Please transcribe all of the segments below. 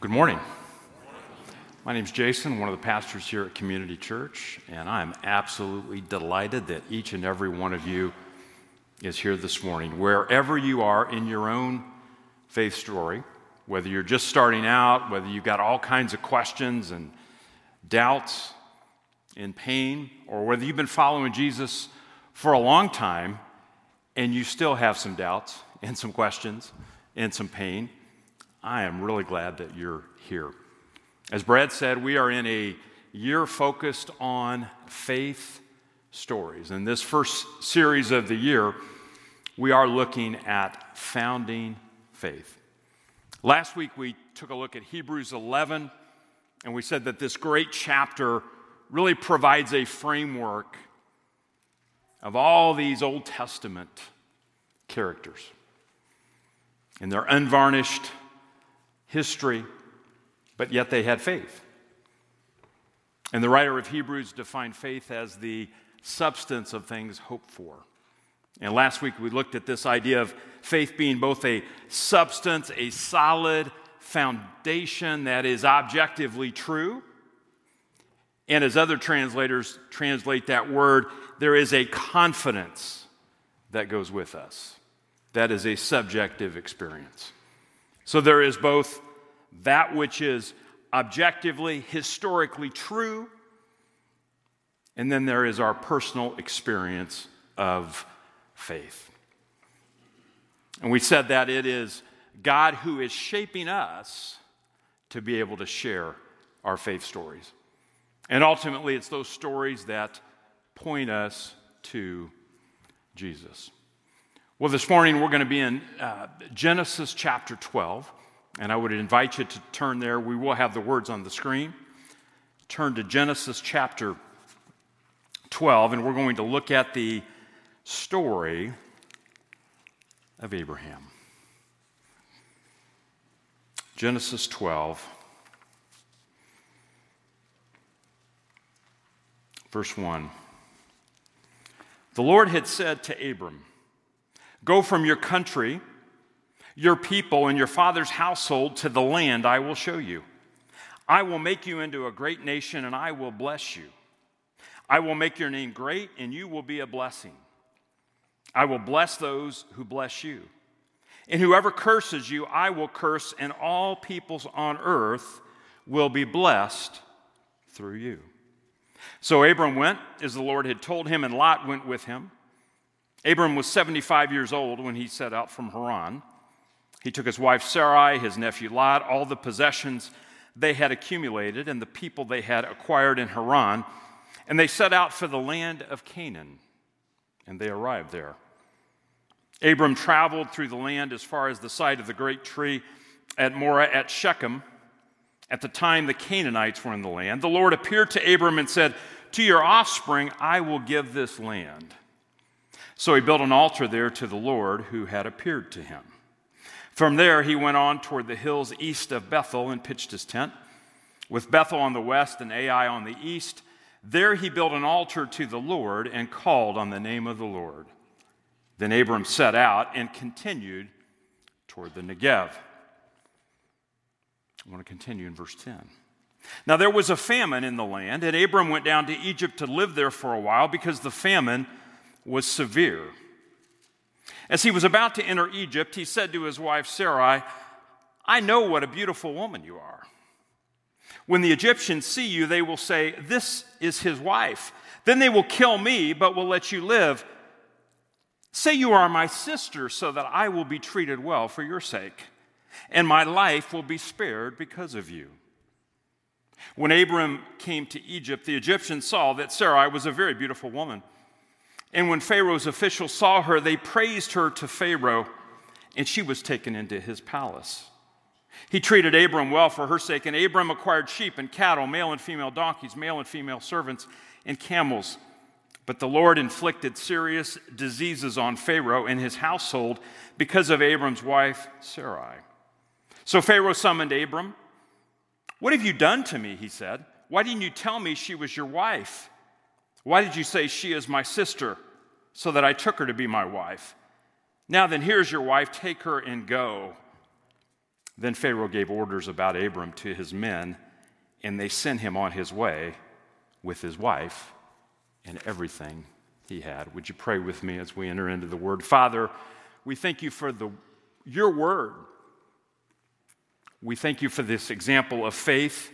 Good morning. My name is Jason, one of the pastors here at Community Church, and I'm absolutely delighted that each and every one of you is here this morning. Wherever you are in your own faith story, whether you're just starting out, whether you've got all kinds of questions and doubts and pain, or whether you've been following Jesus for a long time and you still have some doubts and some questions and some pain, I am really glad that you're here. As Brad said, we are in a year focused on faith stories. In this first series of the year, we are looking at founding faith. Last week, we took a look at Hebrews 11, and we said that this great chapter really provides a framework of all these Old Testament characters in their unvarnished history, but yet they had faith. And the writer of Hebrews defined faith as the substance of things hoped for. And last week we looked at this idea of faith being both a substance, a solid foundation that is objectively true. And as other translators translate that word, there is a confidence that goes with us. That is a subjective experience. So there is both that which is objectively, historically true, and then there is our personal experience of faith. And we said that it is God who is shaping us to be able to share our faith stories. And ultimately, it's those stories that point us to Jesus. Well, this morning we're going to be in uh, Genesis chapter 12, and I would invite you to turn there. We will have the words on the screen. Turn to Genesis chapter 12, and we're going to look at the story of Abraham. Genesis 12, verse 1. The Lord had said to Abram, Go from your country, your people, and your father's household to the land I will show you. I will make you into a great nation, and I will bless you. I will make your name great, and you will be a blessing. I will bless those who bless you. And whoever curses you, I will curse, and all peoples on earth will be blessed through you. So Abram went as the Lord had told him, and Lot went with him. Abram was 75 years old when he set out from Haran. He took his wife Sarai, his nephew Lot, all the possessions they had accumulated, and the people they had acquired in Haran, and they set out for the land of Canaan, and they arrived there. Abram traveled through the land as far as the site of the great tree at Moreh at Shechem. At the time the Canaanites were in the land, the Lord appeared to Abram and said, To your offspring I will give this land. So he built an altar there to the Lord who had appeared to him. From there, he went on toward the hills east of Bethel and pitched his tent. With Bethel on the west and Ai on the east, there he built an altar to the Lord and called on the name of the Lord. Then Abram set out and continued toward the Negev. I want to continue in verse 10. Now there was a famine in the land, and Abram went down to Egypt to live there for a while because the famine was severe. As he was about to enter Egypt, he said to his wife Sarai, I know what a beautiful woman you are. When the Egyptians see you, they will say, This is his wife. Then they will kill me, but will let you live. Say you are my sister, so that I will be treated well for your sake, and my life will be spared because of you. When Abram came to Egypt, the Egyptians saw that Sarai was a very beautiful woman. And when Pharaoh's officials saw her, they praised her to Pharaoh, and she was taken into his palace. He treated Abram well for her sake, and Abram acquired sheep and cattle, male and female donkeys, male and female servants, and camels. But the Lord inflicted serious diseases on Pharaoh and his household because of Abram's wife, Sarai. So Pharaoh summoned Abram. What have you done to me? He said. Why didn't you tell me she was your wife? Why did you say she is my sister, so that I took her to be my wife? Now then, here's your wife, take her and go. Then Pharaoh gave orders about Abram to his men, and they sent him on his way with his wife and everything he had. Would you pray with me as we enter into the word? Father, we thank you for the, your word. We thank you for this example of faith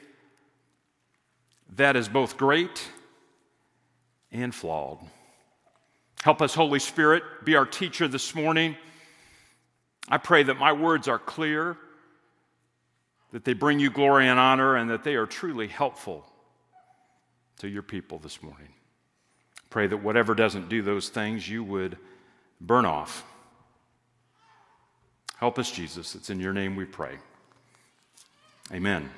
that is both great and flawed. Help us, Holy Spirit, be our teacher this morning. I pray that my words are clear, that they bring you glory and honor, and that they are truly helpful to your people this morning. Pray that whatever doesn't do those things, you would burn off. Help us, Jesus. It's in your name we pray. Amen.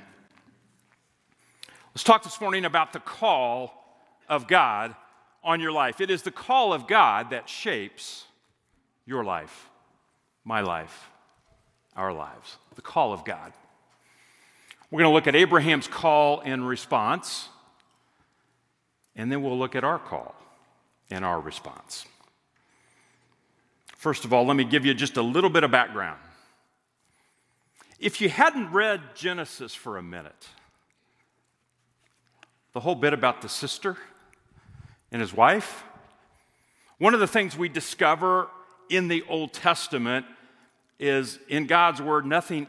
Let's talk this morning about the call of God on your life. It is the call of God that shapes your life, my life, our lives. The call of God. We're going to look at Abraham's call and response, and then we'll look at our call and our response. First of all, let me give you just a little bit of background. If you hadn't read Genesis for a minute, the whole bit about the sister and his wife, one of the things we discover in the Old Testament is in God's Word, nothing,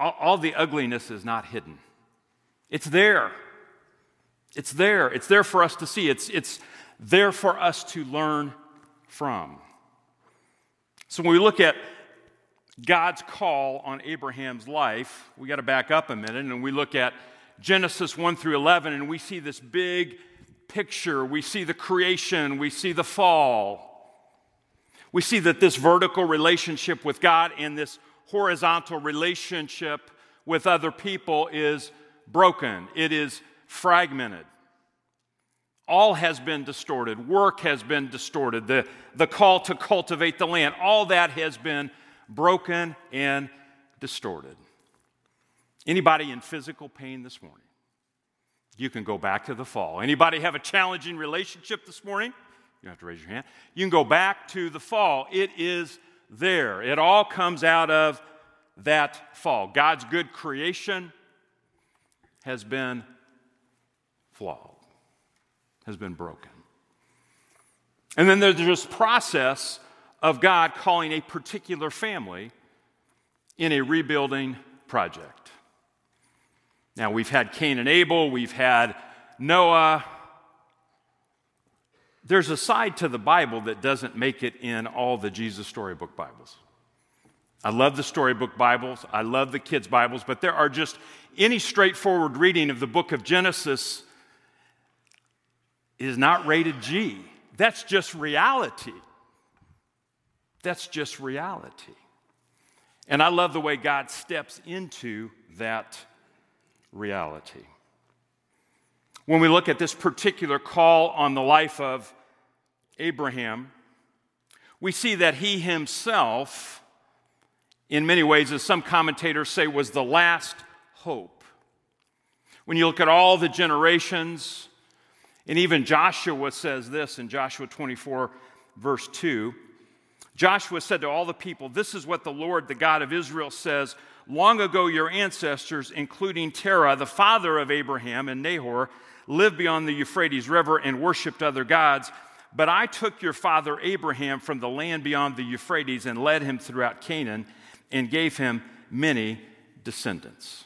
all the ugliness is not hidden. It's there. It's there. It's there for us to see. It's, it's there for us to learn from. So when we look at God's call on Abraham's life, we got to back up a minute and we look at Genesis 1 through 11 and we see this big picture. We see the creation, we see the fall. We see that this vertical relationship with God and this horizontal relationship with other people is broken, it is fragmented. All has been distorted. Work has been distorted. The, the call to cultivate the land, all that has been broken and distorted. Anybody in physical pain this morning? You can go back to the fall. Anybody have a challenging relationship this morning? You have to raise your hand. You can go back to the fall. It is there. It all comes out of that fall. God's good creation has been flawed, has been broken. And then there's this process of God calling a particular family in a rebuilding project. Now, we've had Cain and Abel, we've had Noah. There's a side to the Bible that doesn't make it in all the Jesus Storybook Bibles. I love the storybook Bibles, I love the kids' Bibles, but there are just any straightforward reading of the book of Genesis is not rated G. That's just reality. That's just reality. And I love the way God steps into that reality. When we look at this particular call on the life of Abraham, we see that he himself, in many ways, as some commentators say, was the last hope. When you look at all the generations, and even Joshua says this in Joshua 24, verse 2 Joshua said to all the people, This is what the Lord, the God of Israel, says Long ago, your ancestors, including Terah, the father of Abraham and Nahor, lived beyond the Euphrates River and worshiped other gods. But I took your father Abraham from the land beyond the Euphrates and led him throughout Canaan and gave him many descendants.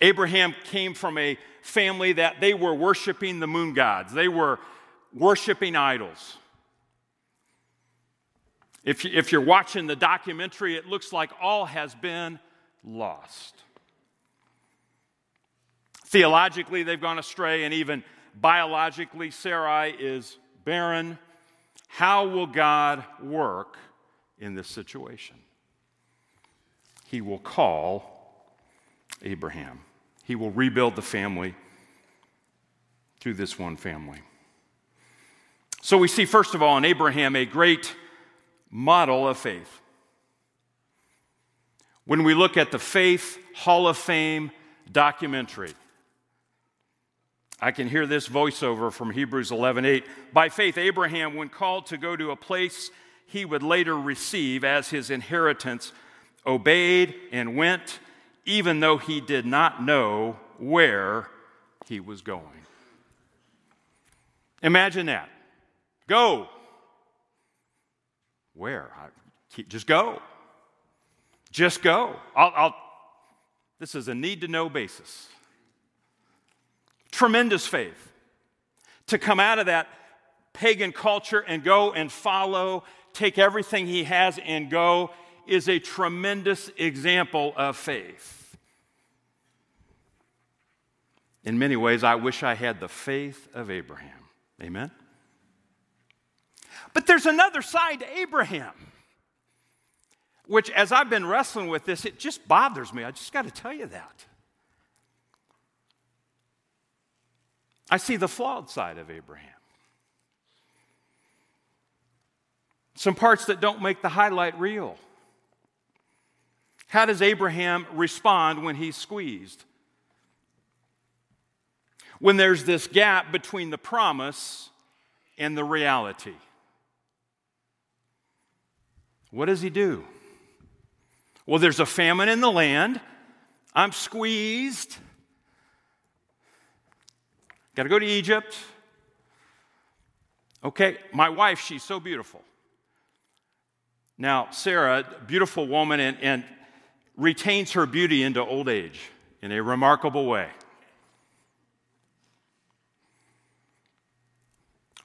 Abraham came from a family that they were worshiping the moon gods, they were worshiping idols. If, if you're watching the documentary, it looks like all has been lost. Theologically, they've gone astray, and even biologically, Sarai is barren. How will God work in this situation? He will call Abraham, he will rebuild the family through this one family. So we see, first of all, in Abraham a great model of faith. When we look at the Faith Hall of Fame documentary, I can hear this voiceover from Hebrews 11:8. By faith Abraham when called to go to a place he would later receive as his inheritance obeyed, and went, even though he did not know where he was going. Imagine that. Go. Where? I, just go. Just go. I'll, I'll, this is a need to know basis. Tremendous faith to come out of that pagan culture and go and follow, take everything he has and go is a tremendous example of faith. In many ways, I wish I had the faith of Abraham. Amen? But there's another side to Abraham, which, as I've been wrestling with this, it just bothers me. I just got to tell you that. I see the flawed side of Abraham. Some parts that don't make the highlight reel. How does Abraham respond when he's squeezed? When there's this gap between the promise and the reality. What does he do? Well, there's a famine in the land. I'm squeezed. Got to go to Egypt. Okay, my wife, she's so beautiful. Now, Sarah, beautiful woman, and, and retains her beauty into old age in a remarkable way.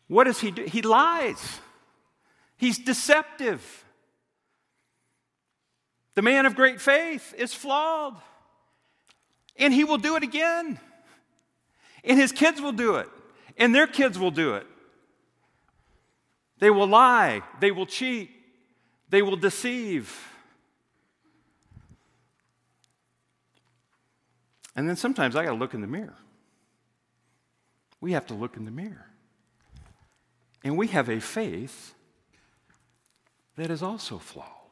What does he do? He lies. He's deceptive. The man of great faith is flawed. And he will do it again. And his kids will do it. And their kids will do it. They will lie. They will cheat. They will deceive. And then sometimes I got to look in the mirror. We have to look in the mirror. And we have a faith that is also flawed.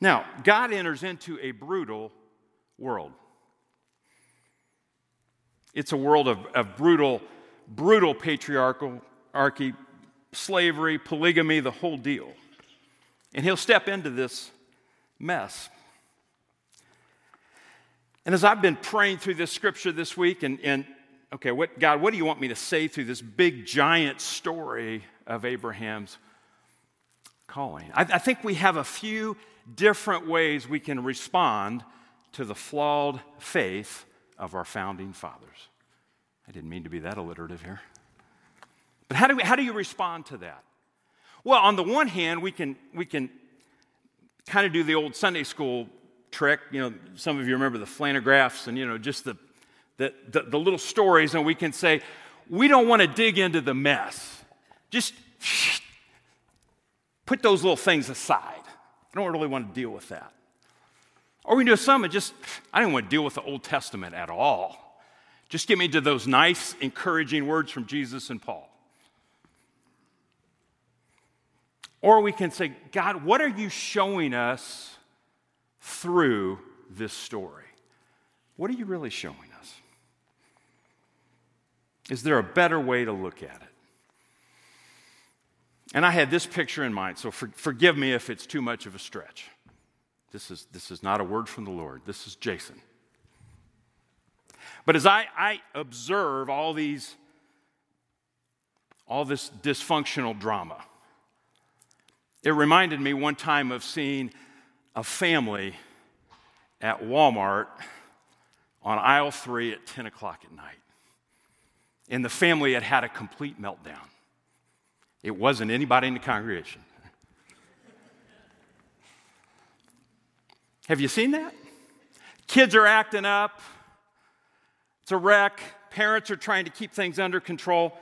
Now, God enters into a brutal world. It's a world of, of brutal, brutal patriarchal archy, slavery, polygamy, the whole deal. And he'll step into this mess. And as I've been praying through this scripture this week, and, and okay, what, God, what do you want me to say through this big, giant story of Abraham's calling? I, I think we have a few different ways we can respond to the flawed faith of our founding fathers. I didn't mean to be that alliterative here. But how do, we, how do you respond to that? Well, on the one hand, we can, we can kind of do the old Sunday school trick. You know, some of you remember the flannelgraphs and, you know, just the, the, the, the little stories, and we can say, we don't want to dig into the mess. Just put those little things aside. I don't really want to deal with that. Or we can do some and just, I don't want to deal with the Old Testament at all. Just get me to those nice, encouraging words from Jesus and Paul. Or we can say, God, what are you showing us through this story? What are you really showing us? Is there a better way to look at it? And I had this picture in mind, so for, forgive me if it's too much of a stretch. This is, this is not a word from the Lord, this is Jason. But as I, I observe all these, all this dysfunctional drama, it reminded me one time of seeing a family at Walmart on aisle three at 10 o'clock at night. And the family had had a complete meltdown. It wasn't anybody in the congregation. Have you seen that? Kids are acting up. It's a wreck. Parents are trying to keep things under control.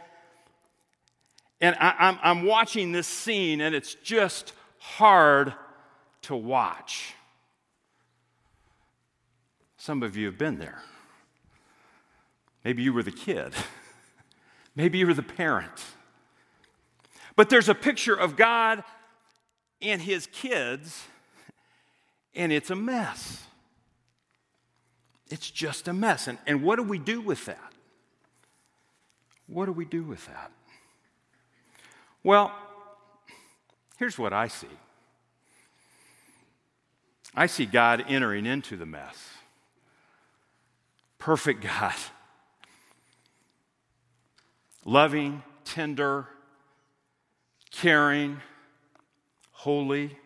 And I, am watching this scene, and it's just hard to watch. Some of you have been there. Maybe you were the kid, maybe you were the parent. But there's a picture of God and his kids, and it's a mess. It's just a mess. And, and what do we do with that? What do we do with that? Well, here's what I see I see God entering into the mess. Perfect God. Loving, tender, caring, holy.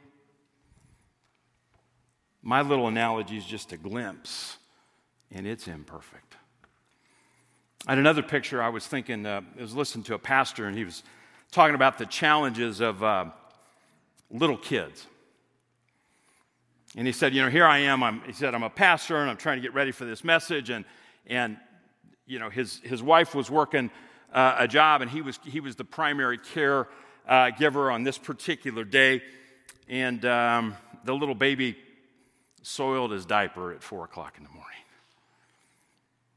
My little analogy is just a glimpse, and it's imperfect. Had another picture I was thinking, uh, I was listening to a pastor, and he was talking about the challenges of uh, little kids. And he said, You know, here I am. I'm, he said, I'm a pastor and I'm trying to get ready for this message. And, and you know, his, his wife was working uh, a job and he was, he was the primary care uh, giver on this particular day. And um, the little baby soiled his diaper at four o'clock in the morning.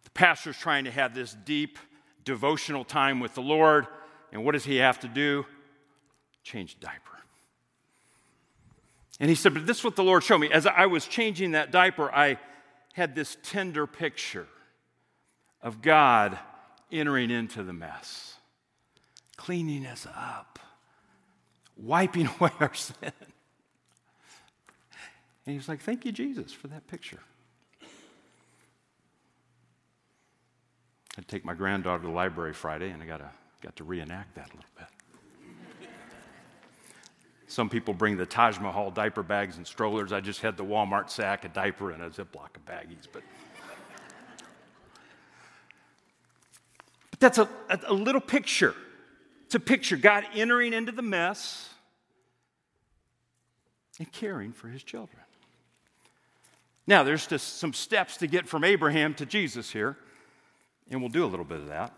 The pastor's trying to have this deep devotional time with the Lord. And what does he have to do? Change diaper. And he said, But this is what the Lord showed me. As I was changing that diaper, I had this tender picture of God entering into the mess, cleaning us up, wiping away our sin. And he was like, Thank you, Jesus, for that picture. I'd take my granddaughter to the library Friday, and I got to, got to reenact that a little bit. Some people bring the Taj Mahal diaper bags and strollers. I just had the Walmart sack, a diaper, and a Ziploc of baggies. But, but that's a, a, a little picture. It's a picture God entering into the mess and caring for his children. Now, there's just some steps to get from Abraham to Jesus here, and we'll do a little bit of that.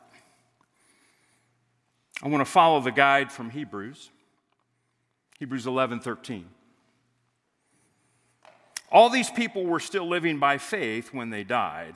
I want to follow the guide from Hebrews. Hebrews 11 13. All these people were still living by faith when they died.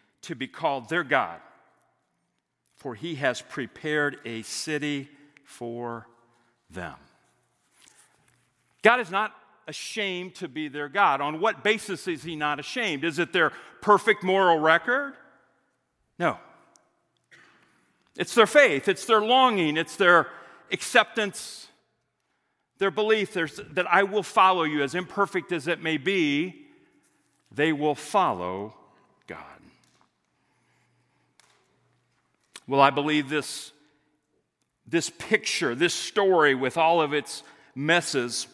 to be called their God, for he has prepared a city for them. God is not ashamed to be their God. On what basis is he not ashamed? Is it their perfect moral record? No. It's their faith, it's their longing, it's their acceptance, their belief that I will follow you, as imperfect as it may be, they will follow God. Well, I believe this, this picture, this story with all of its messes,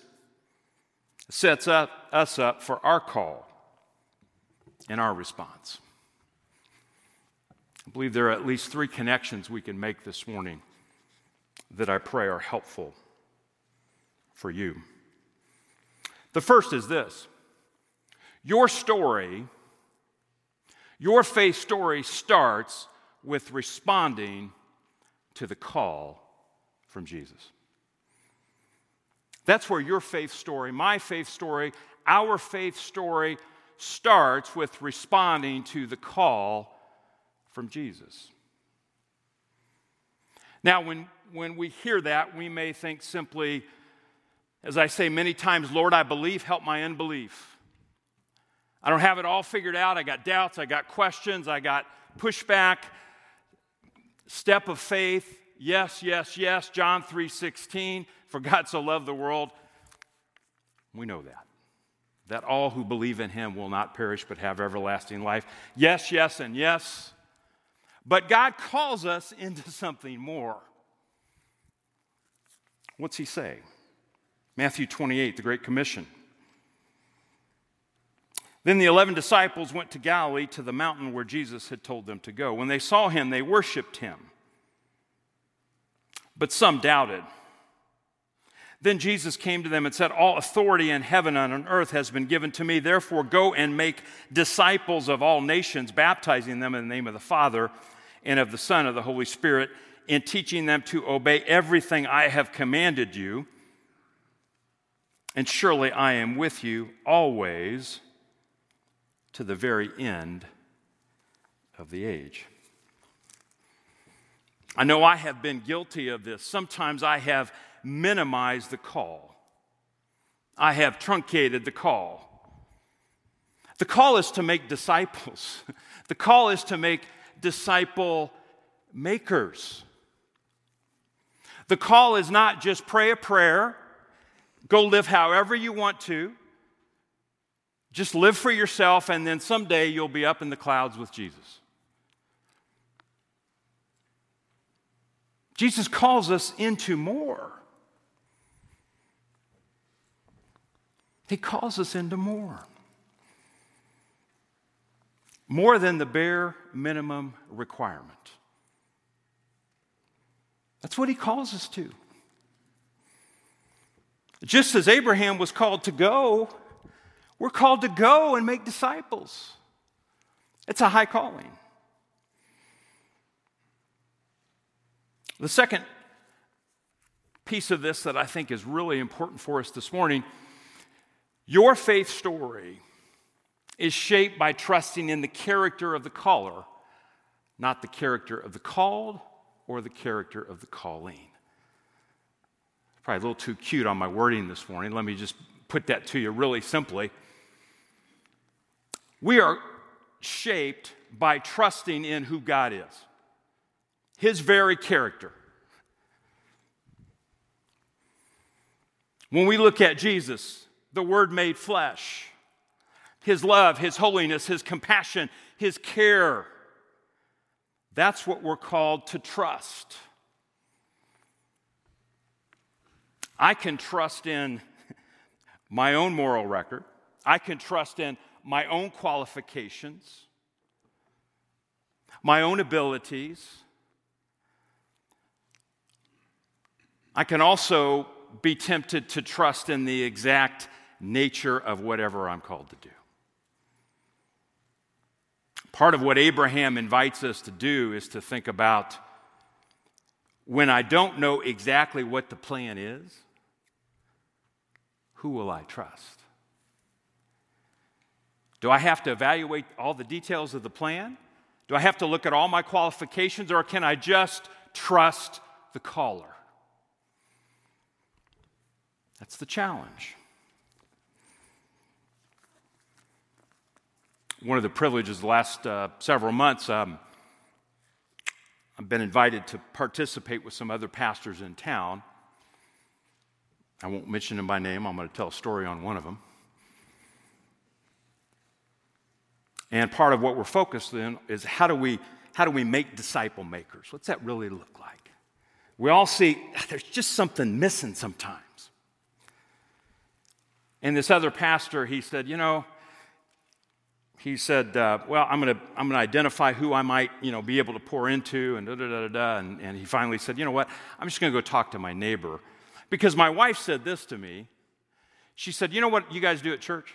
sets up, us up for our call and our response. I believe there are at least three connections we can make this morning that I pray are helpful for you. The first is this your story, your faith story starts with responding to the call from Jesus. That's where your faith story, my faith story, our faith story starts with responding to the call from Jesus. Now, when, when we hear that, we may think simply, as I say many times, Lord, I believe, help my unbelief. I don't have it all figured out. I got doubts, I got questions, I got pushback. Step of faith, yes, yes, yes. John 3:16, for God so loved the world. We know that. That all who believe in him will not perish but have everlasting life. Yes, yes, and yes. But God calls us into something more. What's he say? Matthew 28, the Great Commission. Then the eleven disciples went to Galilee to the mountain where Jesus had told them to go. When they saw him, they worshiped him. But some doubted. Then Jesus came to them and said, All authority in heaven and on earth has been given to me. Therefore, go and make disciples of all nations, baptizing them in the name of the Father and of the Son of the Holy Spirit, and teaching them to obey everything I have commanded you. And surely I am with you always to the very end of the age. I know I have been guilty of this. Sometimes I have minimized the call, I have truncated the call. The call is to make disciples, the call is to make disciple makers. The call is not just pray a prayer, go live however you want to, just live for yourself, and then someday you'll be up in the clouds with Jesus. Jesus calls us into more. He calls us into more. More than the bare minimum requirement. That's what he calls us to. Just as Abraham was called to go, we're called to go and make disciples. It's a high calling. The second piece of this that I think is really important for us this morning your faith story is shaped by trusting in the character of the caller, not the character of the called or the character of the calling. Probably a little too cute on my wording this morning. Let me just put that to you really simply. We are shaped by trusting in who God is, His very character. When we look at Jesus, the Word made flesh, His love, His holiness, His compassion, His care, that's what we're called to trust. I can trust in my own moral record. I can trust in my own qualifications, my own abilities. I can also be tempted to trust in the exact nature of whatever I'm called to do. Part of what Abraham invites us to do is to think about when I don't know exactly what the plan is, who will I trust? Do I have to evaluate all the details of the plan? Do I have to look at all my qualifications, or can I just trust the caller? That's the challenge. one of the privileges the last uh, several months, um, I've been invited to participate with some other pastors in town. I won't mention them by name, I'm going to tell a story on one of them. And part of what we're focused on is how do we how do we make disciple makers? What's that really look like? We all see there's just something missing sometimes. And this other pastor, he said, you know, he said, uh, Well, I'm going to I'm gonna identify who I might you know, be able to pour into, and da da da da. And, and he finally said, You know what? I'm just going to go talk to my neighbor. Because my wife said this to me. She said, You know what you guys do at church?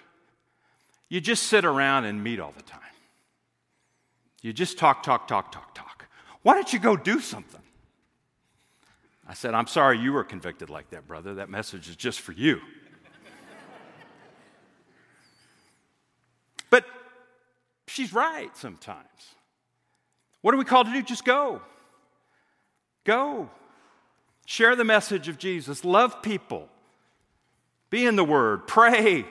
You just sit around and meet all the time. You just talk, talk, talk, talk, talk. Why don't you go do something? I said, I'm sorry you were convicted like that, brother. That message is just for you. but she's right sometimes. What are we called to do? Just go. Go. Share the message of Jesus. Love people. Be in the Word. Pray.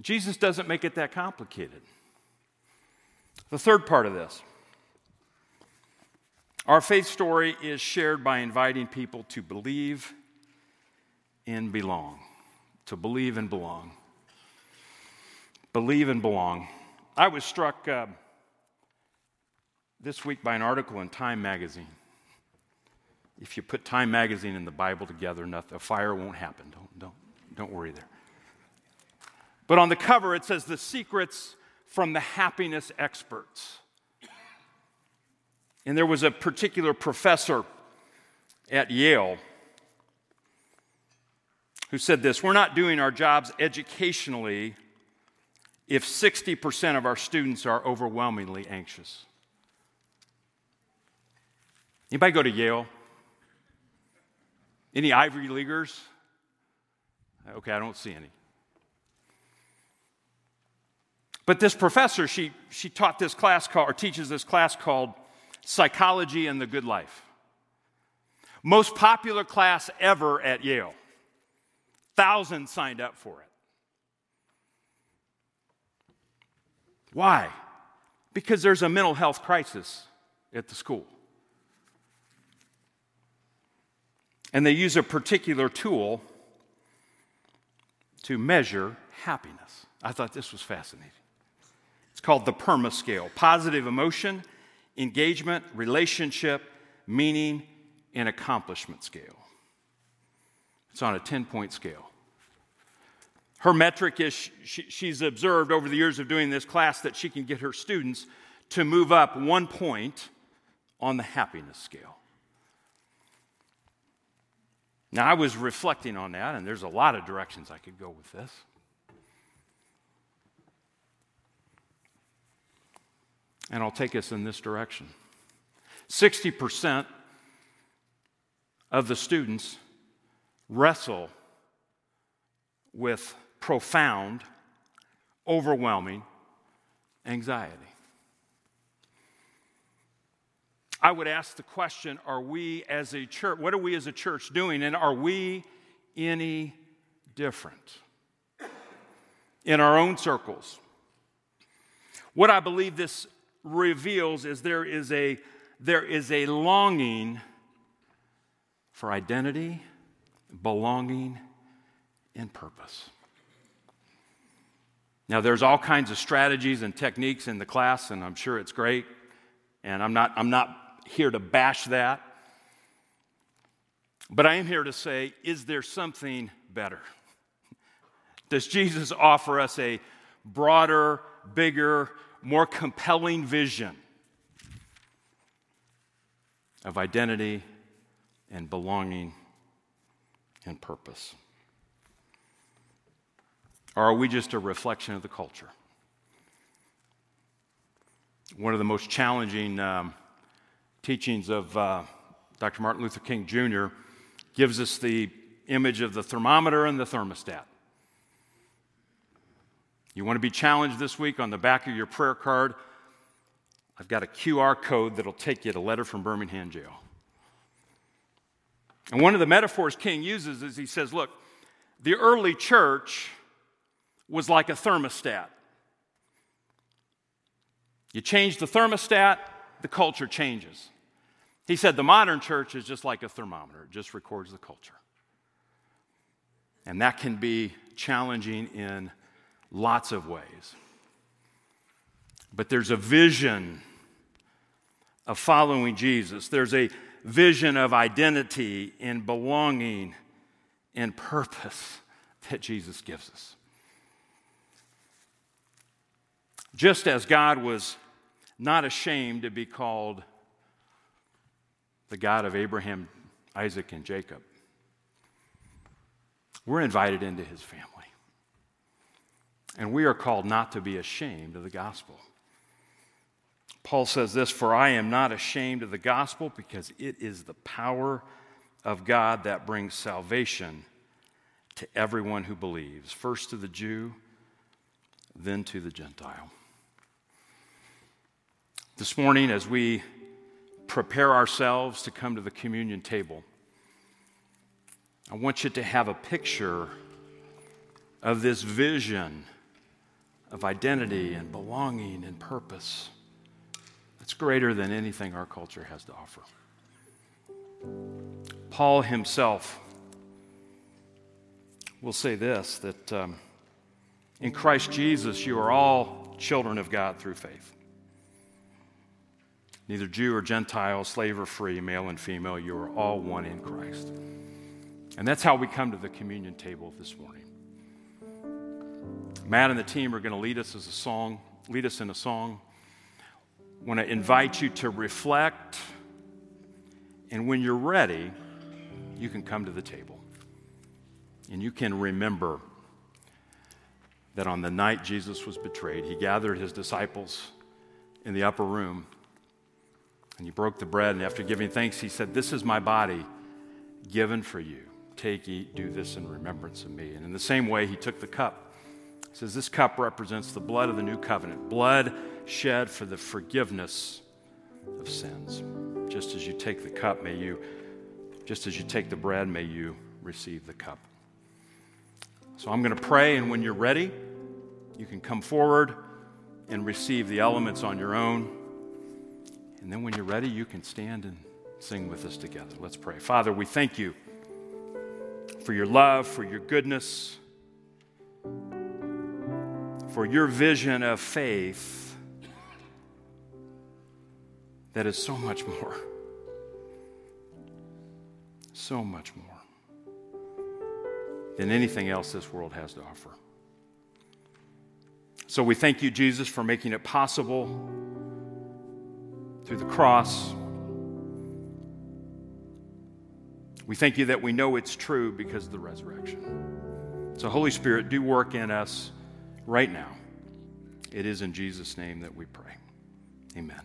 Jesus doesn't make it that complicated. The third part of this our faith story is shared by inviting people to believe and belong. To believe and belong believe and belong. I was struck uh, this week by an article in Time magazine. If you put Time magazine and the Bible together, nothing, a fire won't happen. Don't, don't, don't worry there. But on the cover, it says the secrets from the happiness experts. And there was a particular professor at Yale who said this We're not doing our jobs educationally if 60% of our students are overwhelmingly anxious? Anybody go to Yale? Any Ivy Leaguers? Okay, I don't see any. But this professor, she, she taught this class called, or teaches this class called Psychology and the Good Life. Most popular class ever at Yale. Thousands signed up for it. Why? Because there's a mental health crisis at the school. And they use a particular tool to measure happiness. I thought this was fascinating. It's called the PERMA scale positive emotion, engagement, relationship, meaning, and accomplishment scale. It's on a 10 point scale. Her metric is she, she's observed over the years of doing this class that she can get her students to move up one point on the happiness scale. Now, I was reflecting on that, and there's a lot of directions I could go with this. And I'll take us in this direction. 60% of the students wrestle with profound, overwhelming anxiety. I would ask the question are we as a church, what are we as a church doing, and are we any different in our own circles? What I believe this reveals is there is a, there is a longing for identity, belonging, and purpose. Now, there's all kinds of strategies and techniques in the class, and I'm sure it's great. And I'm not, I'm not here to bash that. But I am here to say, is there something better? Does Jesus offer us a broader, bigger, more compelling vision of identity and belonging and purpose? Or are we just a reflection of the culture? One of the most challenging um, teachings of uh, Dr. Martin Luther King Jr. gives us the image of the thermometer and the thermostat. You want to be challenged this week on the back of your prayer card? I've got a QR code that'll take you to a letter from Birmingham jail. And one of the metaphors King uses is he says, Look, the early church was like a thermostat. You change the thermostat, the culture changes. He said the modern church is just like a thermometer, it just records the culture. And that can be challenging in lots of ways. But there's a vision of following Jesus, there's a vision of identity and belonging and purpose that Jesus gives us. Just as God was not ashamed to be called the God of Abraham, Isaac, and Jacob. We're invited into his family. And we are called not to be ashamed of the gospel. Paul says this For I am not ashamed of the gospel because it is the power of God that brings salvation to everyone who believes, first to the Jew, then to the Gentile. This morning, as we prepare ourselves to come to the communion table, I want you to have a picture of this vision of identity and belonging and purpose that's greater than anything our culture has to offer. Paul himself will say this that um, in Christ Jesus, you are all children of God through faith neither Jew or Gentile, slave or free, male and female, you are all one in Christ. And that's how we come to the communion table this morning. Matt and the team are going to lead us as a song, lead us in a song. I want to invite you to reflect, and when you're ready, you can come to the table. And you can remember that on the night Jesus was betrayed, he gathered his disciples in the upper room and he broke the bread, and after giving thanks, he said, This is my body given for you. Take, eat, do this in remembrance of me. And in the same way, he took the cup. Says, This cup represents the blood of the new covenant, blood shed for the forgiveness of sins. Just as you take the cup, may you, just as you take the bread, may you receive the cup. So I'm going to pray, and when you're ready, you can come forward and receive the elements on your own. And then when you're ready, you can stand and sing with us together. Let's pray. Father, we thank you for your love, for your goodness, for your vision of faith that is so much more. So much more than anything else this world has to offer. So we thank you, Jesus, for making it possible through the cross. We thank you that we know it's true because of the resurrection. So, Holy Spirit, do work in us right now. It is in Jesus' name that we pray. Amen.